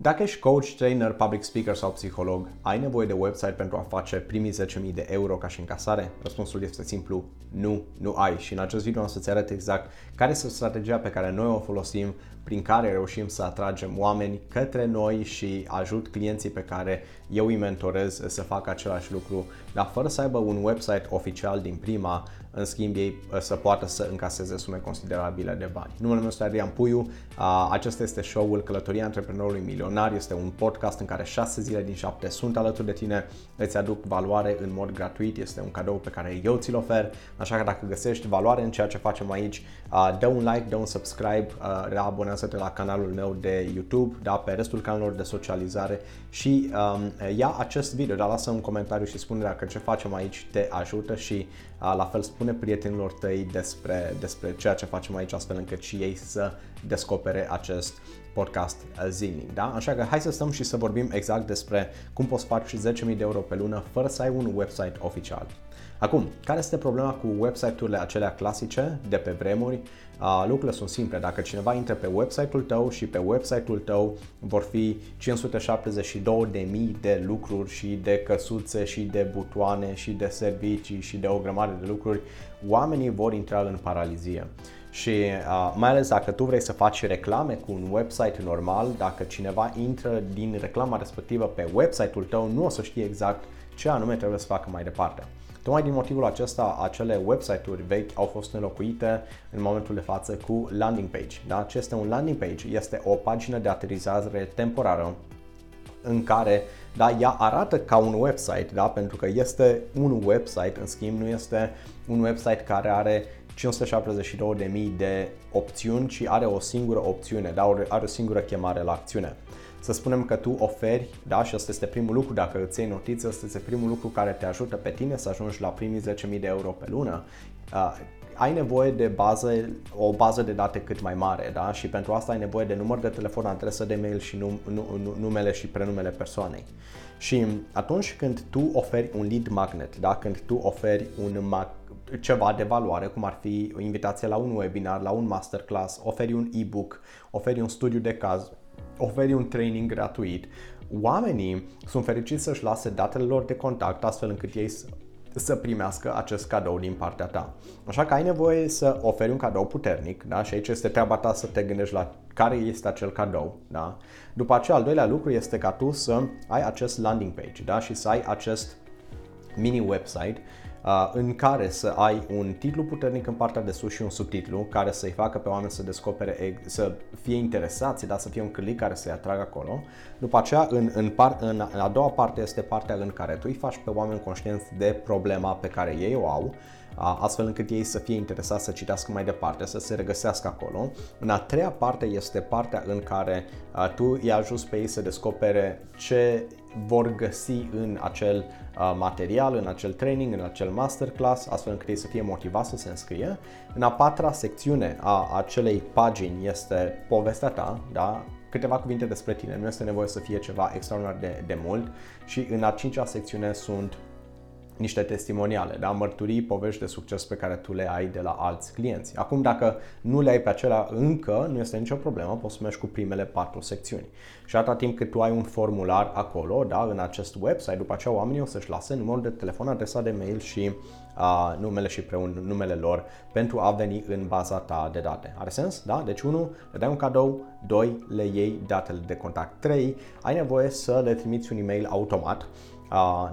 Dacă ești coach, trainer, public speaker sau psiholog, ai nevoie de website pentru a face primii 10.000 de euro ca și încasare? Răspunsul este simplu, nu, nu ai. Și în acest video o să-ți arăt exact care este strategia pe care noi o folosim, prin care reușim să atragem oameni către noi și ajut clienții pe care eu îi mentorez să facă același lucru, dar fără să aibă un website oficial din prima, în schimb ei uh, să poată să încaseze sume considerabile de bani. Numele meu este Adrian Puiu, uh, acesta este show-ul Călătoria Antreprenorului Milionar, este un podcast în care 6 zile din 7 sunt alături de tine, îți aduc valoare în mod gratuit, este un cadou pe care eu ți-l ofer, așa că dacă găsești valoare în ceea ce facem aici, uh, dă un like, dă un subscribe, abonează-te la canalul meu de YouTube, da, pe restul canalelor de socializare și um, ia acest video, dar lasă un comentariu și spune dacă ce facem aici te ajută și uh, la fel spune prietenilor tăi despre, despre ceea ce facem aici astfel încât și ei să descopere acest podcast zilnic. Da? Așa că hai să stăm și să vorbim exact despre cum poți face 10.000 de euro pe lună fără să ai un website oficial. Acum, care este problema cu website-urile acelea clasice de pe vremuri? Uh, lucrurile sunt simple. Dacă cineva intră pe website-ul tău și pe website-ul tău vor fi 572.000 de lucruri și de căsuțe și de butoane și de servicii și de o grămadă de lucruri, oamenii vor intra în paralizie. Și uh, mai ales dacă tu vrei să faci reclame cu un website normal, dacă cineva intră din reclama respectivă pe website-ul tău, nu o să știe exact ce anume trebuie să facă mai departe. Tocmai din motivul acesta, acele website-uri vechi au fost înlocuite în momentul de față cu landing page. Da? Ce este un landing page? Este o pagină de aterizare temporară în care da, ea arată ca un website, da? pentru că este un website, în schimb nu este un website care are 572.000 de opțiuni, ci are o singură opțiune, da? are o singură chemare la acțiune să spunem că tu oferi, da, și asta este primul lucru, dacă îți iei notiță, asta este primul lucru care te ajută pe tine să ajungi la primii 10.000 de euro pe lună, uh, ai nevoie de bază, o bază de date cât mai mare, da? Și pentru asta ai nevoie de număr de telefon, adresă de mail și num, num, numele și prenumele persoanei. Și atunci când tu oferi un lead magnet, da? când tu oferi un mag- ceva de valoare, cum ar fi o invitație la un webinar, la un masterclass, oferi un e-book, oferi un studiu de caz, oferi un training gratuit, oamenii sunt fericiți să-și lase datele lor de contact astfel încât ei să, să primească acest cadou din partea ta. Așa că ai nevoie să oferi un cadou puternic, da? și aici este treaba ta să te gândești la care este acel cadou. Da? După aceea, al doilea lucru este ca tu să ai acest landing page da? și să ai acest mini website Uh, în care să ai un titlu puternic în partea de sus și un subtitlu care să-i facă pe oameni să descopere, să fie interesați, dar să fie un click care să-i atragă acolo. După aceea, în, în, par, în a doua parte este partea în care tu îi faci pe oameni conștienți de problema pe care ei o au astfel încât ei să fie interesați să citească mai departe, să se regăsească acolo. În a treia parte este partea în care tu îi ajuți pe ei să descopere ce vor găsi în acel material, în acel training, în acel masterclass, astfel încât ei să fie motivați să se înscrie. În a patra secțiune a acelei pagini este povestea ta, da? câteva cuvinte despre tine, nu este nevoie să fie ceva extraordinar de, de mult și în a cincea secțiune sunt niște testimoniale, da? mărturii, povești de succes pe care tu le ai de la alți clienți. Acum, dacă nu le ai pe acelea încă, nu este nicio problemă, poți să mergi cu primele patru secțiuni. Și atâta timp cât tu ai un formular acolo, da, în acest website, după aceea oamenii o să-și lase numărul de telefon, adresa de mail și uh, numele și preun numele lor pentru a veni în baza ta de date. Are sens? Da? Deci 1. Le dai un cadou, 2. Le iei datele de contact, 3. Ai nevoie să le trimiți un e-mail automat Uh,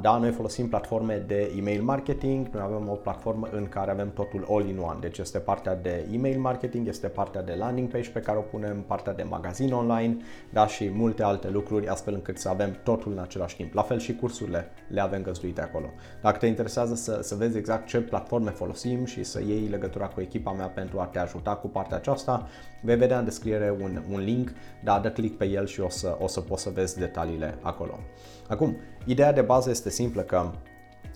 da, noi folosim platforme de email marketing, noi avem o platformă în care avem totul all-in-one, deci este partea de email marketing, este partea de landing page pe care o punem, partea de magazin online, da, și multe alte lucruri, astfel încât să avem totul în același timp. La fel și cursurile le avem găzduite acolo. Dacă te interesează să, să vezi exact ce platforme folosim și să iei legătura cu echipa mea pentru a te ajuta cu partea aceasta, vei vedea în descriere un, un link, da, dă click pe el și o să, o să poți să vezi detaliile acolo. Acum, ideea de bază este simplă că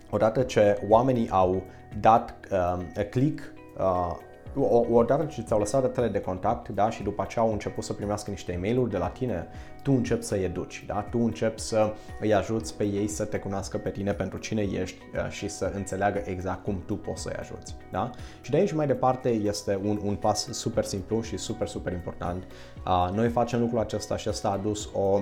odată ce oamenii au dat uh, click uh, o, odată ce ți-au lăsat datele de contact da, și după aceea au început să primească niște e mail de la tine, tu începi să-i educi, da? tu începi să îi ajuți pe ei să te cunoască pe tine pentru cine ești uh, și să înțeleagă exact cum tu poți să-i ajuți. Da? Și de aici mai departe este un, un pas super simplu și super, super important. Uh, noi facem lucrul acesta și asta a adus o uh,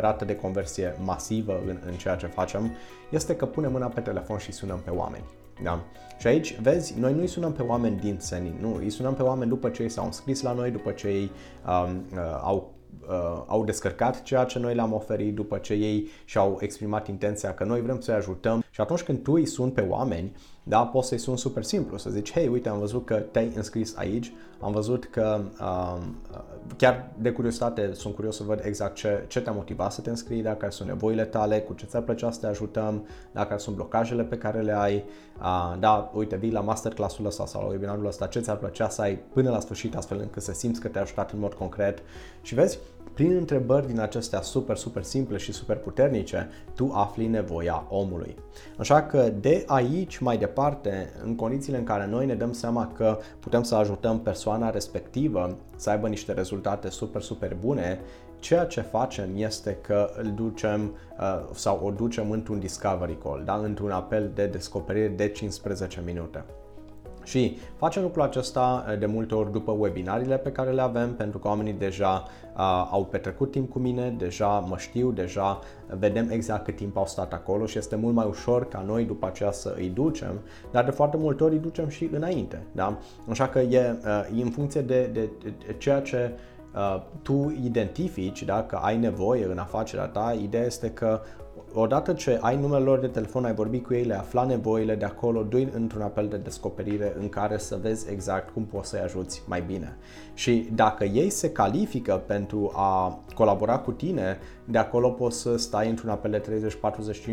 rată de conversie masivă în, în ceea ce facem, este că punem mâna pe telefon și sunăm pe oameni. Da? Și aici, vezi, noi nu îi sunăm pe oameni din senin, nu, îi sunăm pe oameni după ce ei s-au înscris la noi, după ce ei um, uh, au uh, au descărcat ceea ce noi le-am oferit după ce ei și-au exprimat intenția că noi vrem să-i ajutăm și atunci când tu îi suni pe oameni, da, poți să-i suni super simplu, să zici, hei, uite, am văzut că te-ai înscris aici, am văzut că uh, chiar de curiozitate sunt curios să văd exact ce, ce te-a motivat să te înscrii, dacă sunt nevoile tale, cu ce ți-ar plăcea să te ajutăm, dacă sunt blocajele pe care le ai, uh, da, uite, vii la masterclass-ul ăsta sau la webinarul ăsta, ce ți-ar plăcea să ai până la sfârșit astfel încât să simți că te-a ajutat în mod concret și vezi, prin întrebări din acestea super, super simple și super puternice, tu afli nevoia omului. Așa că de aici mai departe, în condițiile în care noi ne dăm seama că putem să ajutăm persoana respectivă să aibă niște rezultate super, super bune, ceea ce facem este că îl ducem uh, sau o ducem într-un discovery call, da? într-un apel de descoperire de 15 minute. Și facem lucrul acesta eh, de multe ori după webinariile pe care le avem, pentru că oamenii deja uh, au petrecut timp cu mine, deja mă știu, deja vedem exact cât timp au stat acolo și este mult mai ușor ca noi după aceea să îi ducem, dar de foarte multe ori îi ducem și înainte. Da? Așa că e, uh, e în funcție de, de, de ceea ce uh, tu identifici, dacă ai nevoie în afacerea ta, ideea este că odată ce ai numele lor de telefon, ai vorbit cu ei, le afla nevoile de acolo, dui într-un apel de descoperire în care să vezi exact cum poți să-i ajuți mai bine. Și dacă ei se califică pentru a colabora cu tine, de acolo poți să stai într-un apel de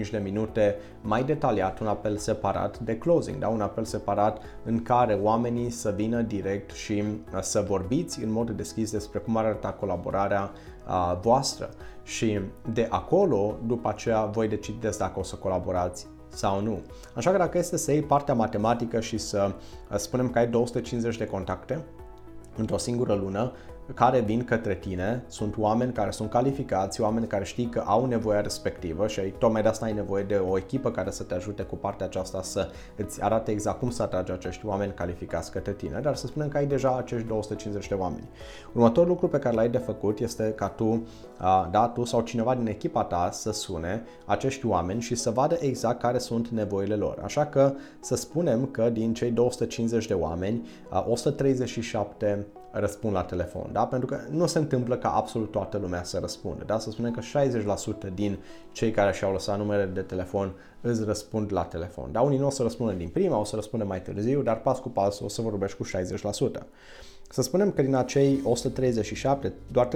30-45 de minute mai detaliat, un apel separat de closing, da? un apel separat în care oamenii să vină direct și să vorbiți în mod deschis despre cum arăta colaborarea uh, voastră și de acolo, după aceea, voi decideți dacă o să colaborați sau nu. Așa că dacă este să iei partea matematică și să spunem că ai 250 de contacte într-o singură lună, care vin către tine sunt oameni care sunt calificați, oameni care știi că au nevoia respectivă și tocmai de asta ai nevoie de o echipă care să te ajute cu partea aceasta să îți arate exact cum să atragi acești oameni calificați către tine, dar să spunem că ai deja acești 250 de oameni. Următorul lucru pe care l-ai de făcut este ca tu, da, tu sau cineva din echipa ta să sune acești oameni și să vadă exact care sunt nevoile lor. Așa că să spunem că din cei 250 de oameni, 137 răspund la telefon, da? Pentru că nu se întâmplă ca absolut toată lumea să răspundă, da? Să spunem că 60% din cei care și-au lăsat numere de telefon îți răspund la telefon, da? Unii nu o să răspundă din prima, o să răspundă mai târziu, dar pas cu pas o să vorbești cu 60%. Să spunem că din acei 137, doar 33%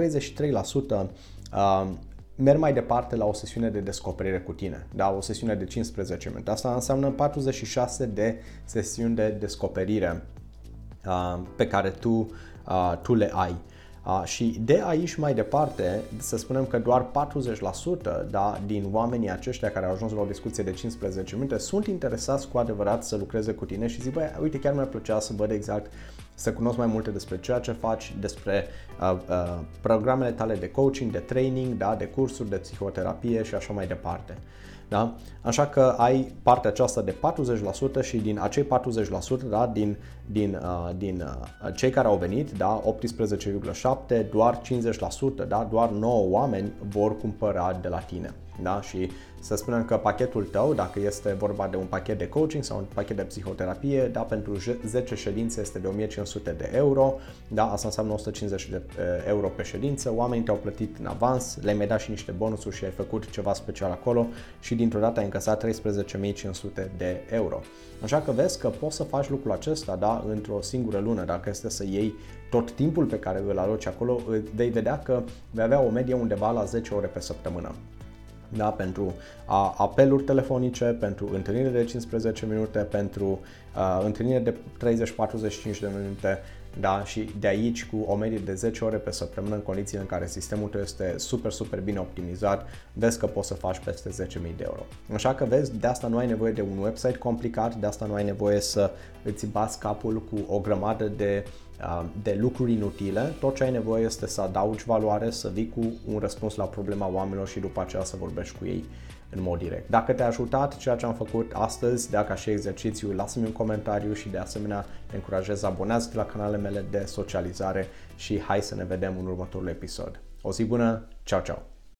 uh, merg mai departe la o sesiune de descoperire cu tine, da? o sesiune de 15 minute. Asta înseamnă 46 de sesiuni de descoperire uh, pe care tu uh, tu le ai. Uh, și de aici mai departe, să spunem că doar 40% da, din oamenii aceștia care au ajuns la o discuție de 15 minute sunt interesați cu adevărat să lucreze cu tine și zic, băi, uite, chiar mi-ar plăcea să văd exact, să cunosc mai multe despre ceea ce faci, despre uh, uh, programele tale de coaching, de training, da, de cursuri, de psihoterapie și așa mai departe. Da? Așa că ai partea aceasta de 40% și din acei 40%, da, din, din, uh, din uh, cei care au venit, da, 18,7, doar 50%, da, doar 9 oameni vor cumpăra de la tine. Da? Și să spunem că pachetul tău, dacă este vorba de un pachet de coaching sau un pachet de psihoterapie, da, pentru 10 ședințe este de 1500 de euro, da, asta înseamnă 150 de eh, euro pe ședință, oamenii te-au plătit în avans, le-ai mai dat și niște bonusuri și ai făcut ceva special acolo și dintr-o dată ai încăsat 13.500 de euro. Așa că vezi că poți să faci lucrul acesta, da, într-o singură lună, dacă este să iei tot timpul pe care îl aloci acolo, vei vedea că vei avea o medie undeva la 10 ore pe săptămână da? pentru a, apeluri telefonice, pentru întâlnire de 15 minute, pentru uh, întâlnire de 30-45 de minute da? și de aici cu o medie de 10 ore pe săptămână în condițiile în care sistemul tău este super, super bine optimizat, vezi că poți să faci peste 10.000 de euro. Așa că vezi, de asta nu ai nevoie de un website complicat, de asta nu ai nevoie să îți bați capul cu o grămadă de de lucruri inutile, tot ce ai nevoie este să adaugi valoare, să vii cu un răspuns la problema oamenilor și după aceea să vorbești cu ei în mod direct. Dacă te-a ajutat ceea ce am făcut astăzi, dacă și exercițiu, lasă-mi un comentariu și de asemenea te încurajez abonează-te la canalele mele de socializare și hai să ne vedem în următorul episod. O zi bună, ceau, ceau!